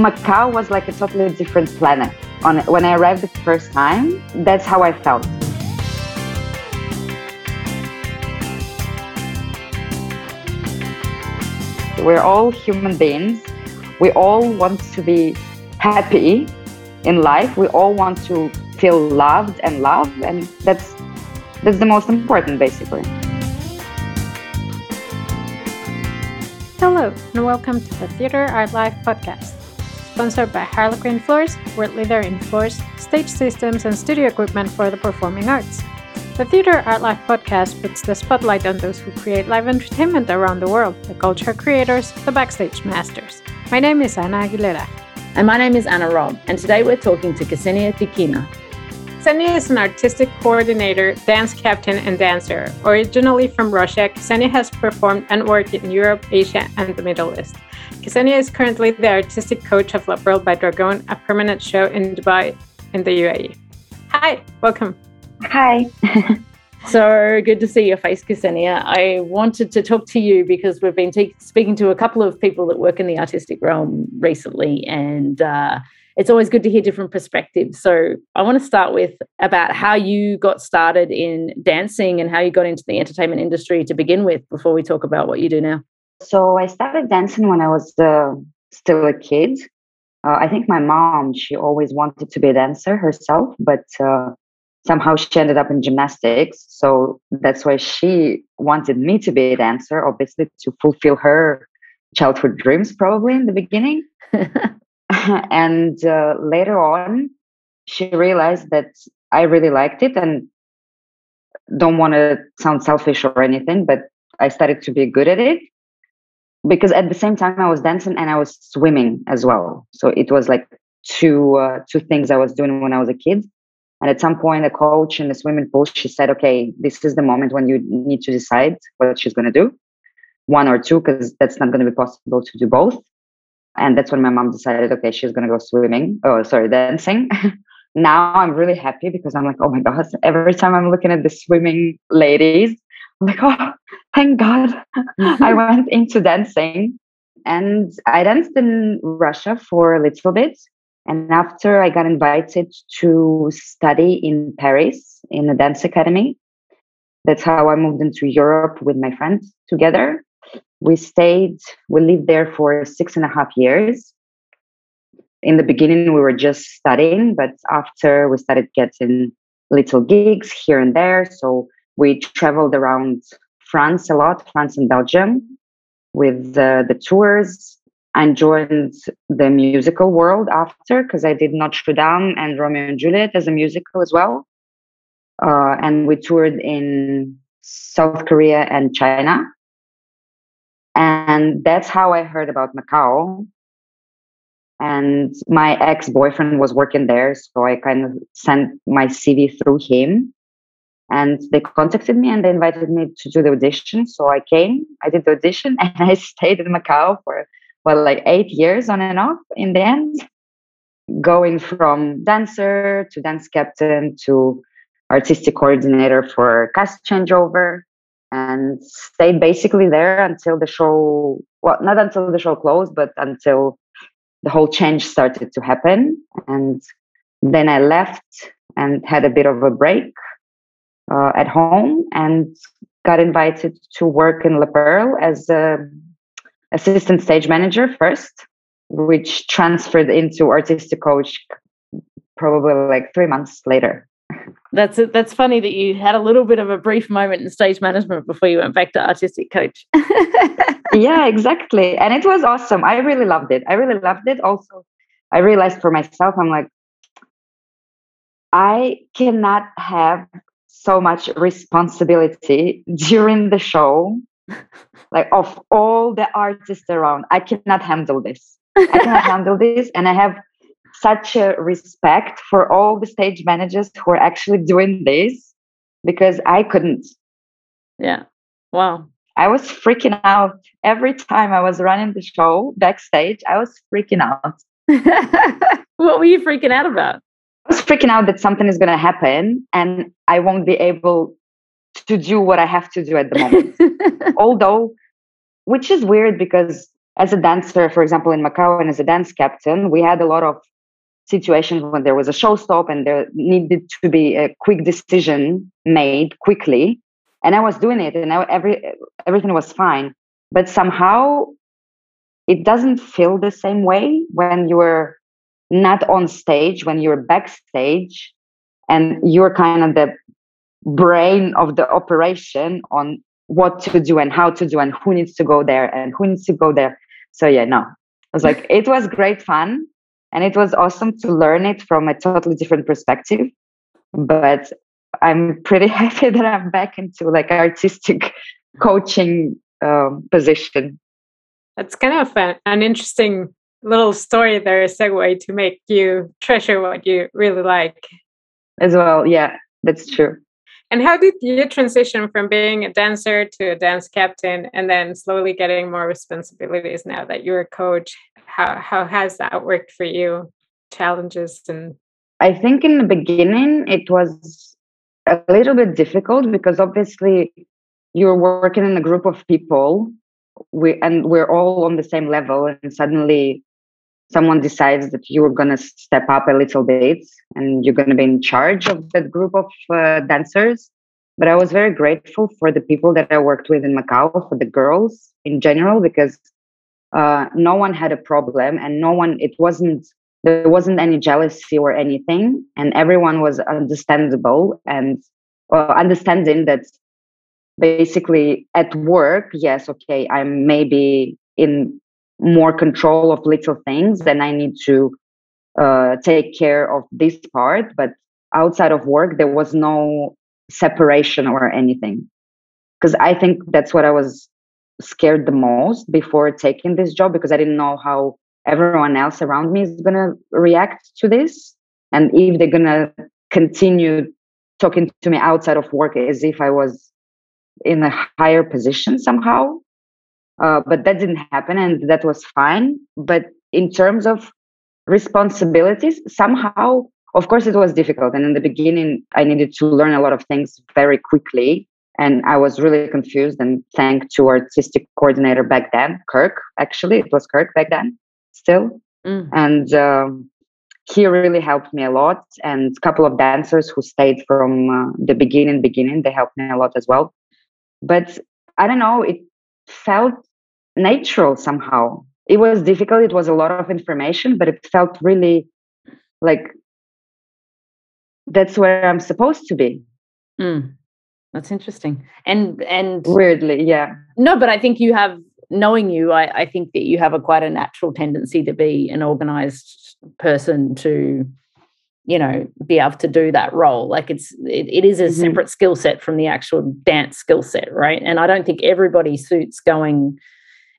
Macau was like a totally different planet. On when I arrived the first time, that's how I felt. We're all human beings. We all want to be happy in life. We all want to feel loved and loved, and that's that's the most important, basically. Hello, and welcome to the Theatre Art Life podcast, sponsored by Harlequin Floors, world leader in floors, stage systems, and studio equipment for the performing arts. The Theatre Art Life podcast puts the spotlight on those who create live entertainment around the world, the culture creators, the backstage masters. My name is Ana Aguilera. And my name is Anna Robb, and today we're talking to Ksenia Tikina. Ksenia is an artistic coordinator, dance captain, and dancer. Originally from Russia, Ksenia has performed and worked in Europe, Asia, and the Middle East. Ksenia is currently the artistic coach of La Perle by Dragone, a permanent show in Dubai in the UAE. Hi, welcome. Hi. so good to see your face, Ksenia. I wanted to talk to you because we've been te- speaking to a couple of people that work in the artistic realm recently, and uh, it's always good to hear different perspectives. So I want to start with about how you got started in dancing and how you got into the entertainment industry to begin with before we talk about what you do now. So I started dancing when I was uh, still a kid. Uh, I think my mom, she always wanted to be a dancer herself, but uh, somehow she ended up in gymnastics. So that's why she wanted me to be a dancer, obviously to fulfill her childhood dreams, probably in the beginning. and uh, later on, she realized that I really liked it and don't want to sound selfish or anything, but I started to be good at it because at the same time I was dancing and I was swimming as well. So it was like two uh, two things I was doing when I was a kid. And at some point, a coach in the swimming pool, she said, "Okay, this is the moment when you need to decide what she's going to do, one or two, because that's not going to be possible to do both." And that's when my mom decided, okay, she's going to go swimming. Oh, sorry, dancing. now I'm really happy because I'm like, oh my God, every time I'm looking at the swimming ladies, I'm like, oh, thank God I mm-hmm. went into dancing. And I danced in Russia for a little bit. And after I got invited to study in Paris in a dance academy, that's how I moved into Europe with my friends together we stayed, we lived there for six and a half years. In the beginning, we were just studying, but after we started getting little gigs here and there. So we traveled around France a lot, France and Belgium, with the, the tours. I joined the musical world after because I did Notre Dame and Romeo and Juliet as a musical as well. Uh, and we toured in South Korea and China. And that's how I heard about Macau. And my ex boyfriend was working there. So I kind of sent my CV through him. And they contacted me and they invited me to do the audition. So I came, I did the audition, and I stayed in Macau for, well, like eight years on and off in the end, going from dancer to dance captain to artistic coordinator for cast changeover and stayed basically there until the show well not until the show closed but until the whole change started to happen and then i left and had a bit of a break uh, at home and got invited to work in La Perle as a assistant stage manager first which transferred into artistic coach probably like three months later that's it. That's funny that you had a little bit of a brief moment in stage management before you went back to artistic coach. yeah, exactly. And it was awesome. I really loved it. I really loved it. Also, I realized for myself, I'm like, I cannot have so much responsibility during the show, like of all the artists around. I cannot handle this. I cannot handle this. And I have such a respect for all the stage managers who are actually doing this because I couldn't. Yeah. Wow. I was freaking out every time I was running the show backstage. I was freaking out. what were you freaking out about? Was freaking out that something is going to happen and I won't be able to do what I have to do at the moment. Although, which is weird because as a dancer, for example, in Macau and as a dance captain, we had a lot of situations when there was a show stop and there needed to be a quick decision made quickly. And I was doing it and I, every, everything was fine. But somehow it doesn't feel the same way when you're not on stage, when you're backstage and you're kind of the brain of the operation on what to do and how to do and who needs to go there and who needs to go there. So yeah, no. I was like, it was great fun and it was awesome to learn it from a totally different perspective. But I'm pretty happy that I'm back into like artistic coaching um, position. That's kind of an, an interesting little story there, a segue to make you treasure what you really like. As well, yeah, that's true. And how did you transition from being a dancer to a dance captain and then slowly getting more responsibilities now that you're a coach? How how has that worked for you? Challenges and I think in the beginning it was a little bit difficult because obviously you're working in a group of people we and we're all on the same level and suddenly someone decides that you're going to step up a little bit and you're going to be in charge of that group of uh, dancers. But I was very grateful for the people that I worked with in Macau, for the girls in general, because uh, no one had a problem and no one, it wasn't, there wasn't any jealousy or anything. And everyone was understandable and uh, understanding that basically at work, yes, okay, I'm maybe in more control of little things then i need to uh, take care of this part. But outside of work there was no separation or anything. Because i think that's what i was scared the most before taking this job because i didn't know how everyone else around me is going to react to this. And if they're going to continue talking to me outside of work as if i was in a higher position somehow uh, but that didn't happen and that was fine. But in terms of responsibilities somehow of course it was difficult. And in the beginning i needed to learn a lot of things very quickly. And i was really confused and thank to our artistic coordinator back then kirk actually. It was kirk back then still. Mm. and um, he really helped me a lot. And a couple of dancers who stayed from uh, the beginning beginning they helped me a lot as well. But i don't know it felt natural somehow. It was difficult. It was a lot of information, but it felt really like that's where I'm supposed to be. Mm, that's interesting. And and weirdly, yeah. No, but I think you have knowing you, I, I think that you have a quite a natural tendency to be an organized person to you know be able to do that role like it's it, it is a mm-hmm. separate skill set from the actual dance skill set right and i don't think everybody suits going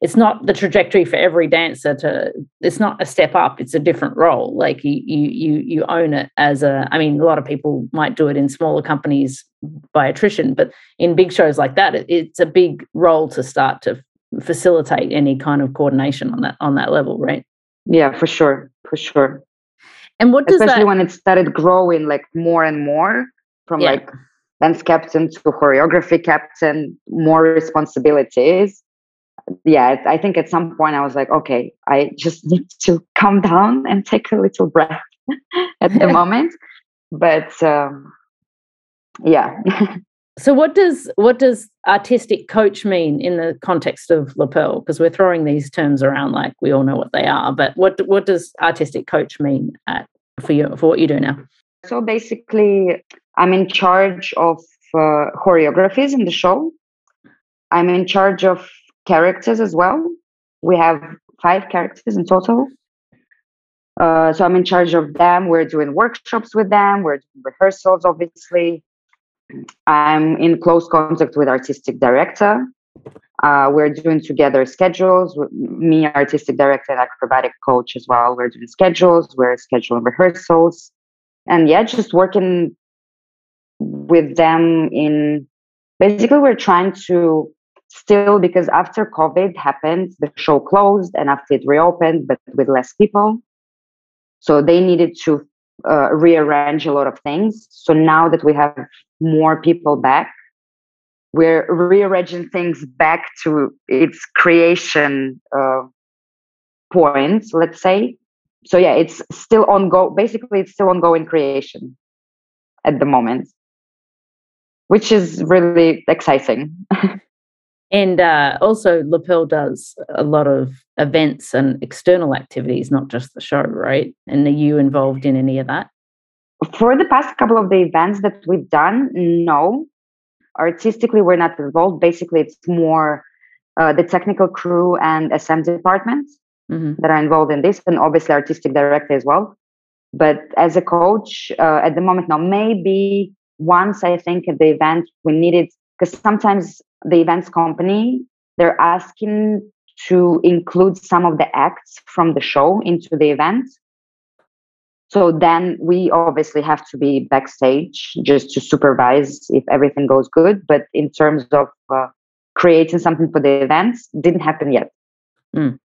it's not the trajectory for every dancer to it's not a step up it's a different role. Like you you you own it as a i mean a lot of people might do it in smaller companies by attrition but in big shows like that it, it's a big role to start to facilitate any kind of coordination on that on that level right? Yeah for sure for sure. And what does especially that, when it started growing like more and more from yeah. like dance captain to choreography captain more responsibilities yeah, I think at some point I was like, okay, I just need to calm down and take a little breath at the moment. But um, yeah. so what does what does artistic coach mean in the context of La Perle? Because we're throwing these terms around like we all know what they are. But what what does artistic coach mean at, for you for what you do now? So basically, I'm in charge of uh, choreographies in the show. I'm in charge of characters as well. We have five characters in total. Uh, so I'm in charge of them. We're doing workshops with them. We're doing rehearsals, obviously. I'm in close contact with artistic director. Uh, we're doing together schedules. Me, artistic director, and acrobatic coach as well. We're doing schedules. We're scheduling rehearsals, and yeah, just working with them in. Basically, we're trying to still because after covid happened the show closed and after it reopened but with less people so they needed to uh, rearrange a lot of things so now that we have more people back we're rearranging things back to its creation uh, let's say. So yeah, it's still ongoing. Basically, it's still ongoing creation at the moment, which is really exciting. and uh, also, La Perle does a lot of events and external activities, not just the show, right? And are you involved in any of that? For the past couple of the events that we've done, no. Artistically, we're not involved. Basically, it's more uh, the technical crew and SM departments mm-hmm. that are involved in this, and obviously artistic director as well. But as a coach, uh, at the moment now, maybe once I think at the event we needed because sometimes the events company they're asking to include some of the acts from the show into the event. So then we obviously have to be backstage just to supervise if everything goes good. But in terms of uh, creating something for the events, didn't happen yet. Mm.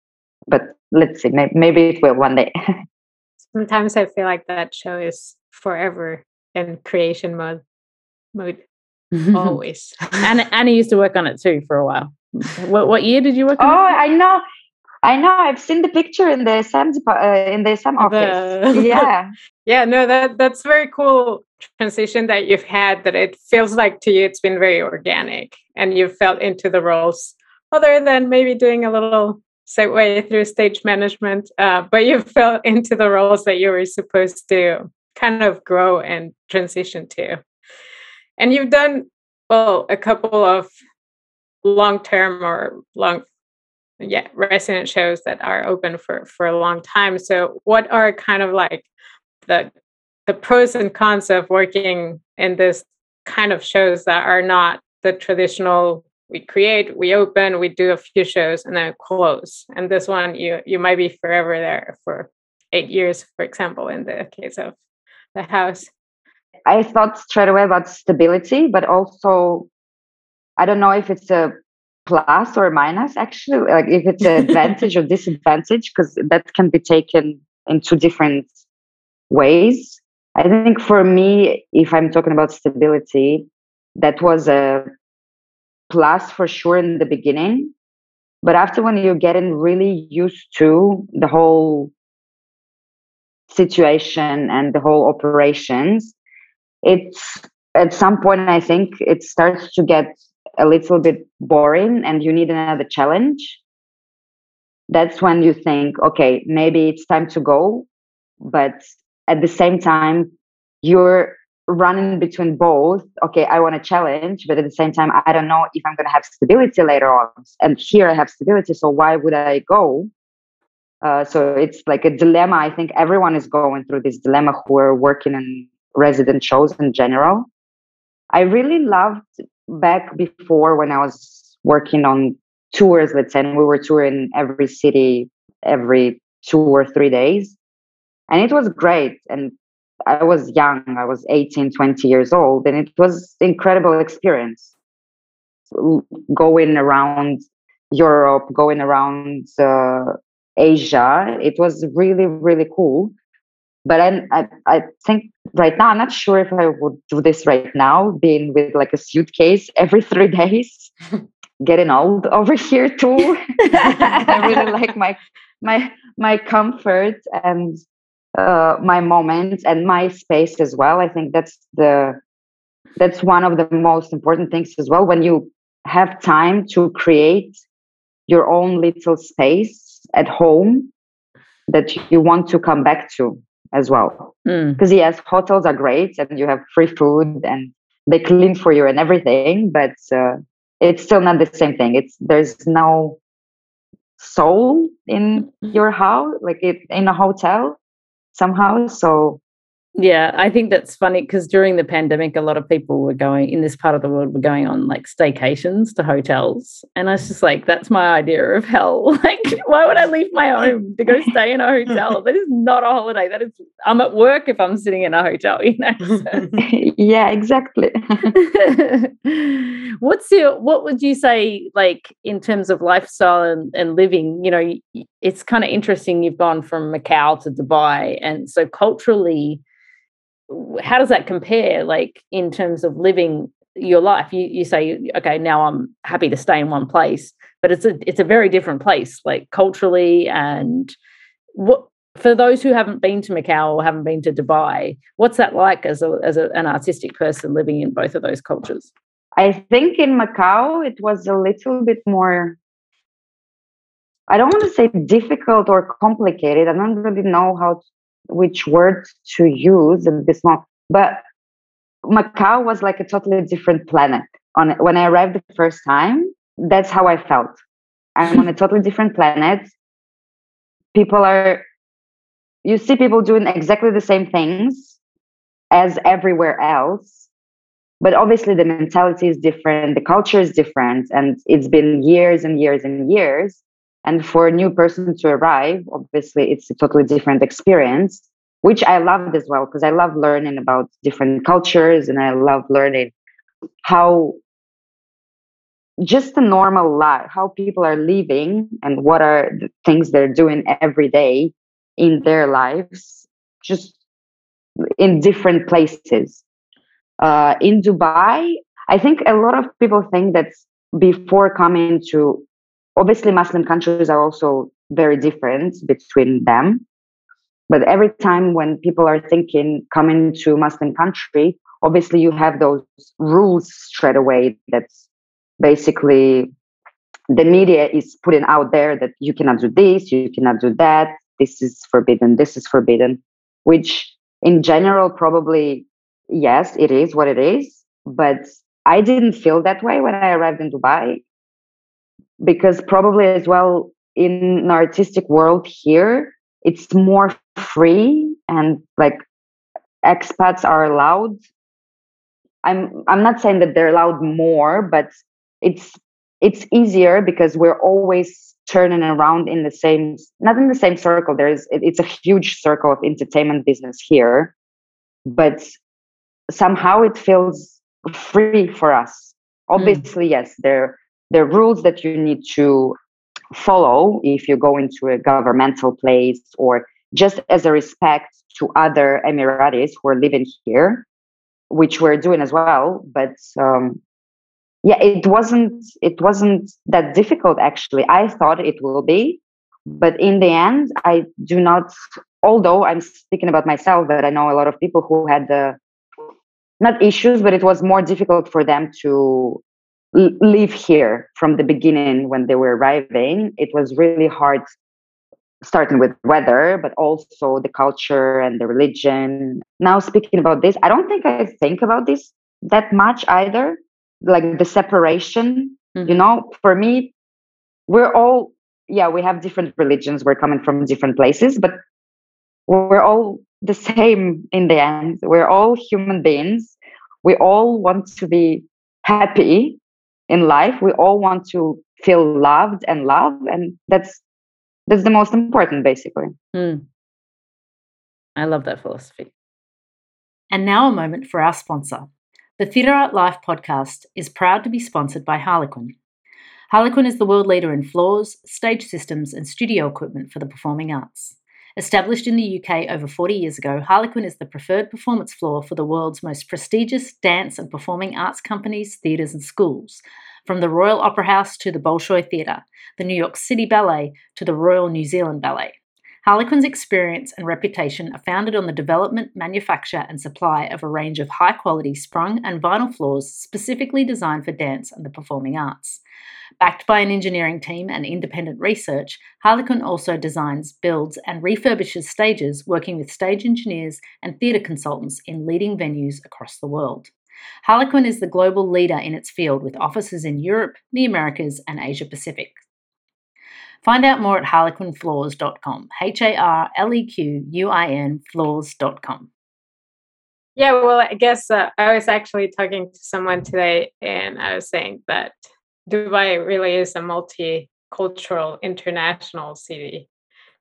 But let's see, maybe, maybe it will one day. Sometimes I feel like that show is forever in creation mode. Mode always. Anna, Anna used to work on it too for a while. What what year did you work? On Oh, I know. I know. I've seen the picture in the SM uh, in the SM office. The... yeah, yeah. No, that that's very cool transition that you've had. That it feels like to you, it's been very organic, and you've felt into the roles, other than maybe doing a little segue through stage management. Uh, but you fell into the roles that you were supposed to kind of grow and transition to, and you've done well a couple of long term or long yeah resident shows that are open for for a long time. So what are kind of like the the pros and cons of working in this kind of shows that are not the traditional we create we open we do a few shows and then close? And this one you you might be forever there for eight years for example in the case of the house i thought straight away about stability but also i don't know if it's a plus or a minus actually like if it's an advantage or disadvantage because that can be taken in two different ways. I think for me if i'm talking about stability that was a plus for sure in the beginning. But after when you're getting really used to the whole situation and the whole operations it's at some point i think it starts to get a little bit boring and you need another challenge, that's when you think, okay, maybe it's time to go. But at the same time, you're running between both. Okay, I want a challenge, but at the same time, I don't know if I'm going to have stability later on. And here I have stability, so why would I go? Uh, so it's like a dilemma. I think everyone is going through this dilemma who are working in resident shows in general. I really loved back before when I was working on tours, let's say, and we were touring every city every two or three days. And it was great. And I was young, I was 18, 20 years old, and it was incredible experience going around Europe, going around uh, Asia. It was really, really cool but I, I, I think right now i'm not sure if i would do this right now being with like a suitcase every three days getting old over here too. I really like my my my comfort and uh, my moments and my space as well. I think that's the that's one of the most important things as well when you have time to create your own little space at home that you want to come back to as well. Because mm. yes, hotels are great and you have free food and they clean for you and everything, but uh, it's still not the same thing. It's there's no soul in your house, like it, in a hotel somehow. So yeah, I think that's funny because during the pandemic, a lot of people were going in this part of the world were going on like staycations to hotels. And I was just like, that's my idea of hell. Like, why would I leave my home to go stay in a hotel? That is not a holiday. That is, I'm at work if I'm sitting in a hotel, you know? So. yeah, exactly. What's your, what would you say, like, in terms of lifestyle and, and living? You know, it's kind of interesting. You've gone from Macau to Dubai. And so culturally, how does that compare like in terms of living your life you you say okay now i'm happy to stay in one place but it's a it's a very different place, like culturally and what for those who haven't been to Macau or haven't been to Dubai, what's that like as a as a, an artistic person living in both of those cultures? I think in Macau it was a little bit more. I don't want to say difficult or complicated. I don't really know how which word to use at this moment, but Macau was like a totally different planet. On when I arrived the first time, that's how I felt. I'm on a totally different planet. People are you see people doing exactly the same things as everywhere else but obviously the mentality is different the culture is different and it's been years and years and years and for a new person to arrive obviously it's a totally different experience which i loved as well because i love learning about different cultures and i love learning how just a normal life how people are living and what are the things they're doing every day in their lives, just in different places. Uh, in Dubai, I think a lot of people think that before coming to, obviously, Muslim countries are also very different between them. But every time when people are thinking coming to Muslim country, obviously you have those rules straight away. That's basically the media is putting out there that you cannot do this, you cannot do that, this is forbidden, this is forbidden, which in general, probably, yes, it is what it is. But I didn't feel that way when I arrived in Dubai because probably as well in an artistic world here, it's more free and like expats are allowed. I'm I'm not saying that they're allowed more, but it's it's easier because we're always turning around in the same not in the same circle there's it's a huge circle of entertainment business here but somehow it feels free for us hmm. obviously mm. yes there are rules that you need to follow if you go into a governmental place or just as a respect to other emiratis who are living here which we're doing as well. But um, yeah it wasn't it wasn't that difficult actually. I thought it will be but in the end i do not although i'm speaking about myself but i know a lot of people who had the not issues but it was more difficult for them to live here from the beginning when they were arriving. It was really hard starting with weather but also the culture and the religion. Now speaking about this i don't think i think about this that much either like the separation mm-hmm. you know? For me we're all yeah we have different religions. We're coming from different places but we're all the same in the end. We're all human beings. We all want to be happy in life we all want to feel loved and love and that's that's the most important basically mm. i love that philosophy and now a moment for our sponsor the Theatre Art Life podcast is proud to be sponsored by Harlequin. Harlequin is the world leader in floors, stage systems, and studio equipment for the performing arts. Established in the UK over 40 years ago, Harlequin is the preferred performance floor for the world's most prestigious dance and performing arts companies, theatres, and schools, from the Royal Opera House to the Bolshoi Theatre, the New York City Ballet to the Royal New Zealand Ballet. Harlequin's experience and reputation are founded on the development, manufacture, and supply of a range of high quality sprung and vinyl floors specifically designed for dance and the performing arts. Backed by an engineering team and independent research, Harlequin also designs, builds, and refurbishes stages, working with stage engineers and theatre consultants in leading venues across the world. Harlequin is the global leader in its field with offices in Europe, the Americas, and Asia Pacific. Find out more at harlequinfloors.com. H A R L E Q U I N floors.com. Yeah, well, I guess uh, I was actually talking to someone today and I was saying that Dubai really is a multicultural international city.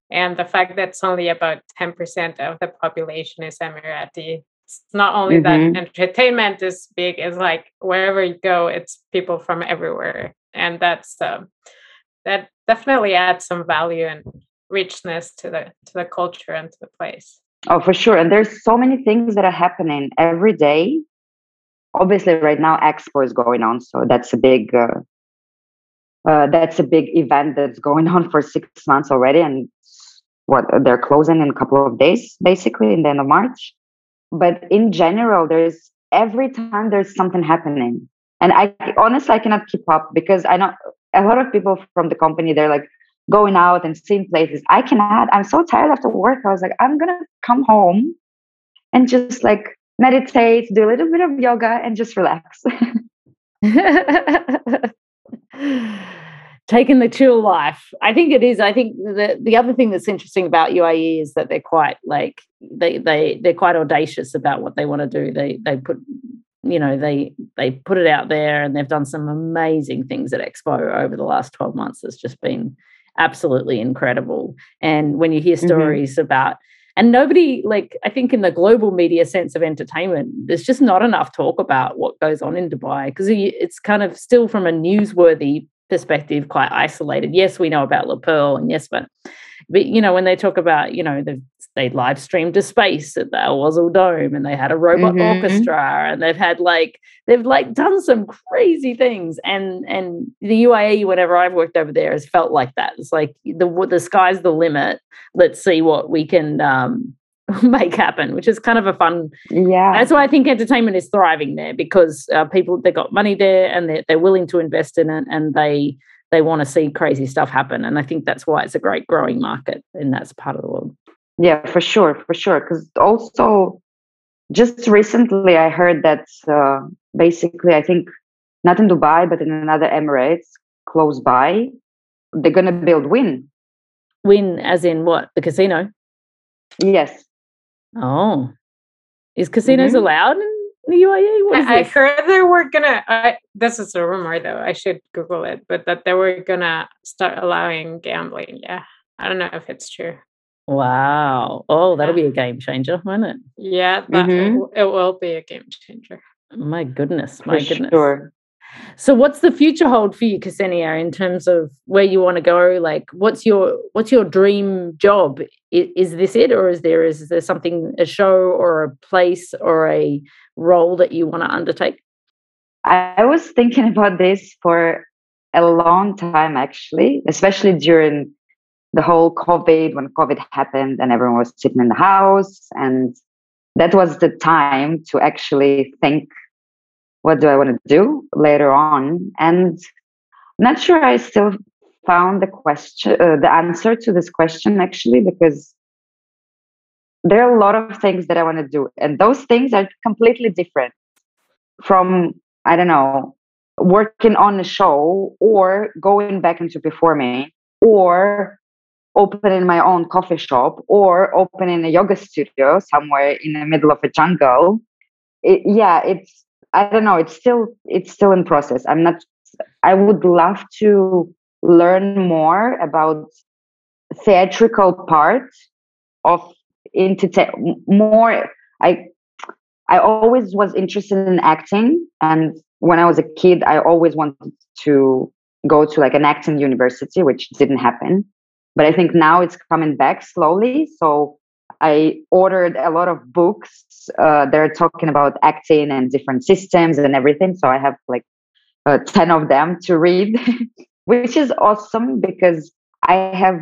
And the fact that it's only about 10% of the population is Emirati. It's not only mm-hmm. that entertainment is big, it's like wherever you go, it's people from everywhere. And that's uh, that definitely adds some value and richness to the to the culture and to the place oh for sure and there's so many things that are happening every day obviously right now expo is going on so that's a big uh, uh, that's a big event that's going on for six months already, and what they're closing in a couple of days, basically in the end of March. But in general, there's every time there's something happening, and I honestly I cannot keep up because I know a lot of people from the company they're like going out and seeing places. I cannot. I'm so tired after work. I was like, I'm gonna come home and just like meditate, do a little bit of yoga, and just relax. Taking the chill life. I think it is. I think the the other thing that's interesting about UAE is that they're quite like they they they're quite audacious about what they want to do. They they put you know they they put it out there and they've done some amazing things at expo over the last 12 months it's just been absolutely incredible and when you hear mm-hmm. stories mm-hmm. about and nobody like i think in the global media sense of entertainment there's just not enough talk about what goes on in dubai because it's kind of still from a newsworthy perspective quite isolated yes we know about Le Pearl and yes but but you know when they talk about you know the they live streamed to space at the Wasl Dome and they had a robot mm-hmm. orchestra and they've had like they've like done some crazy things. And and the UAE whenever I've worked over there has felt like that. It's like the the sky's the limit. Let's see what we can um, make happen which is kind of a fun yeah. That's why I think entertainment is thriving there because uh, people they got money there and they're, they're willing to invest in it and they they want to see crazy stuff happen. And I think that's why it's a great growing market in that part of the world yeah, for sure, for sure. Because also, just recently, I heard that uh, basically, I think not in Dubai, but in another Emirates close by, they're gonna build Wynn Wynn as in what? The casino? Yes. Oh, is casinos mm-hmm. allowed in the UAE? I, I, heard they were gonna. I, this is a rumor, though. I should Google it, but that they were gonna start allowing gambling. Yeah, I don't know if it's true. Wow. Oh, that'll be a game changer, won't it? Yeah, that mm-hmm. it will be a game changer. My goodness. My for goodness. Sure. So what's the future hold for you, Ksenia, in terms of where you want to go? Like what's your what's your dream job? Is, is this it or is there is there something a show or a place or a role that you want to undertake? I was thinking about this for a long time actually, especially during the whole COVID, when COVID happened and everyone was sitting in the house. And that was the time to actually think, what do I want to do later on? And not sure I still found the question, uh, the answer to this question actually, because there are a lot of things that I want to do. And those things are completely different from, I don't know, working on a show or going back into performing or opening my own coffee shop or opening a yoga studio somewhere in the middle of a jungle. It, yeah it's i don't know it's still it's still in process. I'm not i would love to learn more about theatrical part of entertain more i i always was interested in acting and when i was a kid i always wanted to go to like an acting university which didn't happen but I think now it's coming back slowly. So I ordered a lot of books. Uh, they're talking about acting and different systems and everything. So I have like uh, 10 of them to read, which is awesome because I have,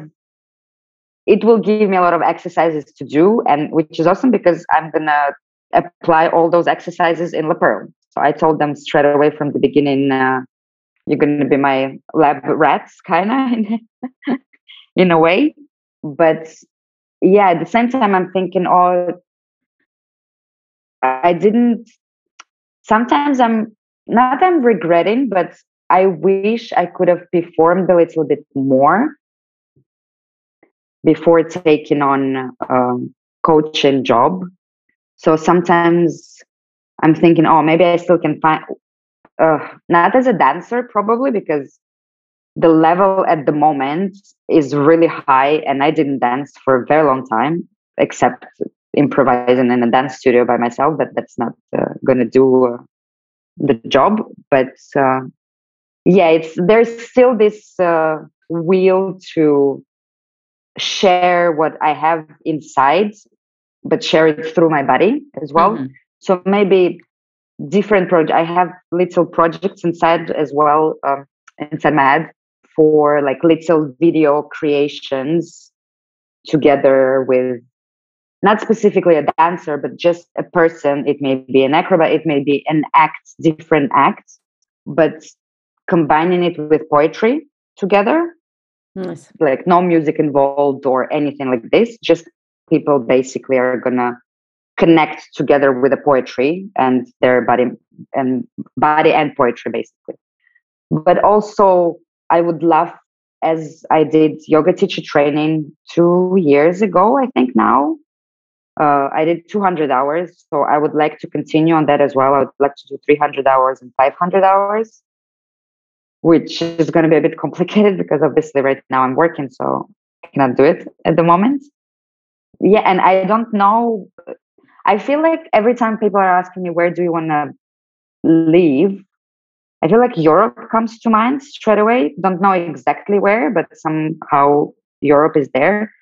it will give me a lot of exercises to do. And which is awesome because I'm going to apply all those exercises in Le Pearl. So I told them straight away from the beginning, uh, you're going to be my lab rats, kind of. in a way. But yeah, at the same time, I'm thinking, oh, I didn't. Sometimes I'm not I'm regretting, but I wish I could have performed a little bit more before taking on a um, coaching job. So sometimes I'm thinking, oh, maybe I still can find, uh, not as a dancer probably because the level at the moment is really high and i didn't dance for a very long time except improvising in a dance studio by myself but that's not uh, going to do uh, the job. But uh, yeah it's there's still this uh, will to share what i have inside but share it through my body as well. Mm-hmm. so maybe different project i have little projects inside as well um, inside my head for like little video creations together with not specifically a dancer, but just a person. It may be an acrobat, it may be an act, different act, but combining it with poetry together. Nice. Like no music involved or anything like this. Just people basically are gonna connect together with the poetry and their body and body and poetry basically. But also I would love as I did yoga teacher training two years ago, I think now. Uh, I did 200 hours, so I would like to continue on that as well. I would like to do 300 hours and 500 hours, which is going to be a bit complicated because obviously right now I'm working, so I cannot do it at the moment. Yeah, and I don't know. I feel like every time people are asking me, where do you want to live? I feel like Europe comes to mind straight away. Don't know exactly where, but somehow Europe is there.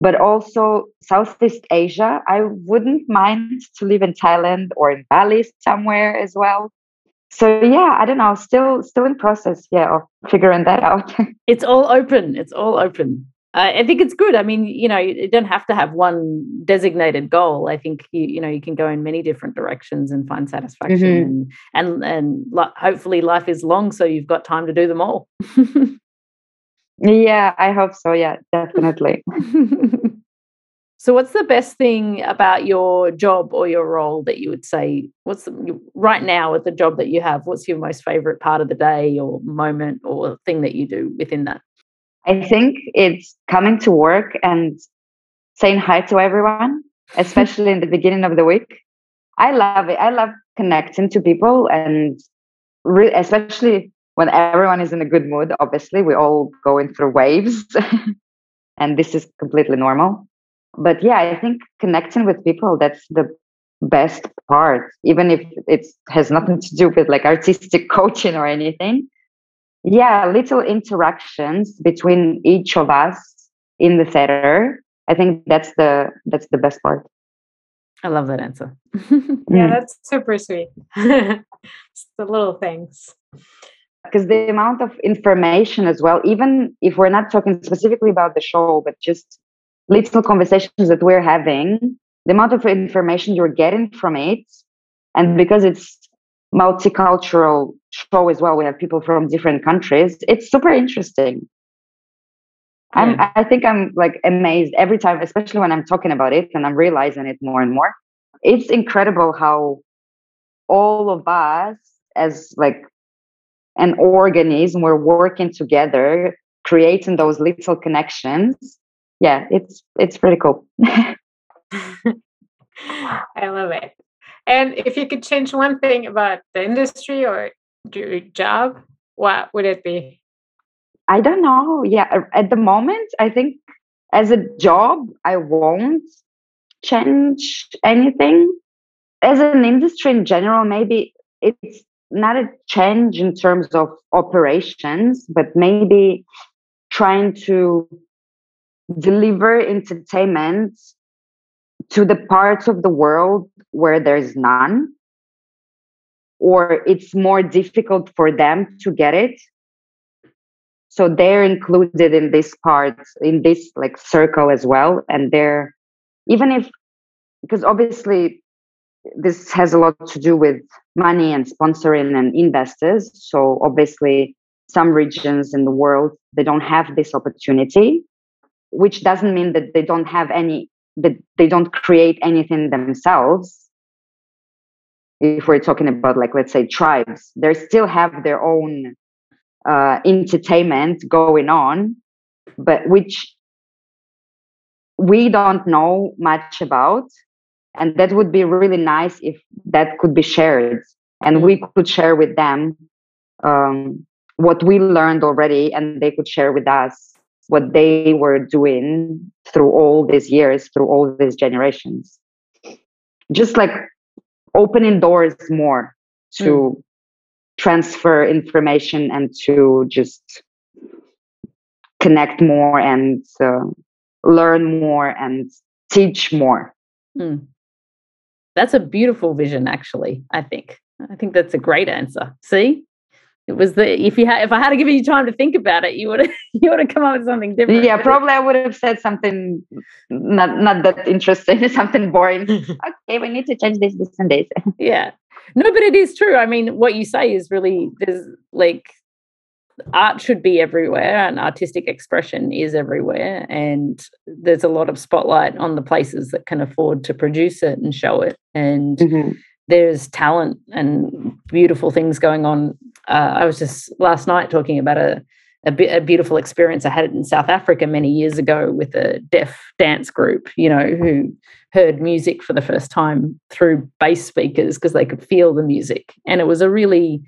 But also Southeast Asia. I wouldn't mind to live in Thailand or in Bali somewhere as well. So yeah, I don't know. Still, still in process. Yeah, of figuring that out. it's all open. It's all open. I think it's good. I mean, you know, you don't have to have one designated goal. I think you, you know you can go in many different directions and find satisfaction, mm-hmm. and and, and lo- hopefully life is long, so you've got time to do them all. yeah, I hope so. Yeah, definitely. so, what's the best thing about your job or your role that you would say? What's the, right now with the job that you have? What's your most favorite part of the day, or moment, or thing that you do within that? I think it's coming to work and saying hi to everyone, especially in the beginning of the week. I love it. I love connecting to people and re- especially when everyone is in a good mood. Obviously, we're all going through waves and this is completely normal. But yeah, I think connecting with people, that's the best part, even if it has nothing to do with like artistic coaching or anything yeah little interactions between each of us in the theater. I think that's the that's the best part. I love that answer. Yeah that's super sweet. It's the little things. Because the amount of information as well even if we're not talking specifically about the show but just little conversations that we're having the amount of information you're getting from it and because it's multicultural show as well. We have people from different countries. It's super interesting. Yeah. I'm, I think I'm like amazed every time, especially when I'm talking about it and I'm realizing it more and more. It's incredible how all of us, as like an organism, we're working together, creating those little connections. Yeah, it's it's pretty cool. I love it. And if you could change one thing about the industry or your job, what would it be? I don't know. Yeah, at the moment, I think as a job, I won't change anything. As an industry in general, maybe it's not a change in terms of operations, but maybe trying to deliver entertainment to the parts of the world where there's none or it's more difficult for them to get it. So they're included in this part in this like circle as well and they're even if because obviously this has a lot to do with money and sponsoring and investors so obviously some regions in the world they don't have this opportunity which doesn't mean that they don't have any that they don't create anything themselves. If we're talking about like let's say tribes they still have their own uh, entertainment going on but which we don't know much about and that would be really nice if that could be shared and we could share with them um, what we learned already and they could share with us what they were doing through all these years, through all these generations. Just like opening doors more to mm. transfer information and to just connect more and uh, learn more and teach more. Mm. That's a beautiful vision, actually, I think. I think that's a great answer. See? It was the if you had if I had to give you time to think about it, you would have you would have come up with something different. Yeah, probably I would have said something not not that interesting, something boring. okay, we need to change this, this, and this. yeah, no, but it is true. I mean, what you say is really there's like art should be everywhere and artistic expression is everywhere and there's a lot of spotlight on the places that can afford to produce it and show it and mm-hmm. There's talent and beautiful things going on. Uh, i was just last night talking about a, a, a beautiful experience i had in south africa many years ago with a deaf dance group you know who heard music for the first time through bass speakers because they could feel the music. And it was a really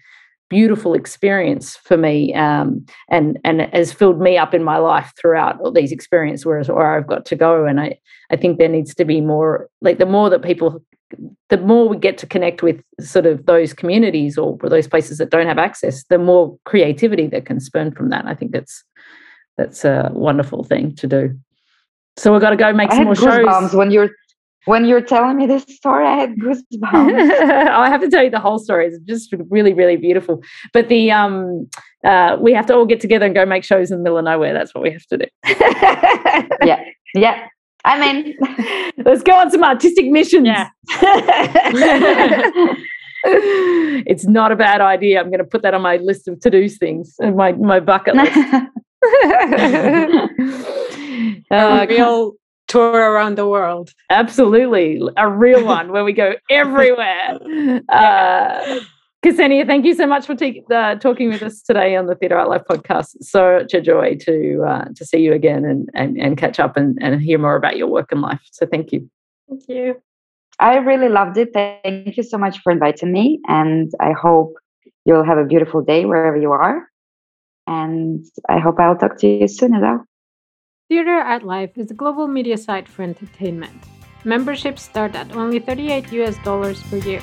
beautiful experience for me um, and and has filled me up in my life throughout all these experiences where, where I've got to go. And I I think there needs to be more like the more that people the more we get to connect with sort of those communities or those places that don't have access the more creativity that can spurn from that I think that's that's a wonderful thing to do so we've got to go make I some more shows when you're when you're telling me this story, I had goosebumps. I have to tell you the whole story. It's just really, really beautiful. But the um, uh, we have to all get together and go make shows in the middle of nowhere. That's what we have to do. yeah, yeah. I mean, let's go on some artistic missions. Yeah. it's not a bad idea. I'm going to put that on my list of to do things, my my bucket list. uh, real tour around the world. Absolutely. A real one where we go everywhere. Uh, Ksenia, thank you so much for te- uh, talking with us today on the Theatre Art Life podcast. Such a joy to uh, to see you again and, and, and catch up and, and hear more about your work and life. So thank you. Thank you. I really loved it. Thank you so much for inviting me. And I hope you'll have a beautiful day wherever you are. And I hope I'll talk to you soon as well. Theatre Art Life is a global media site for entertainment. Memberships start at only 38 US dollars per year.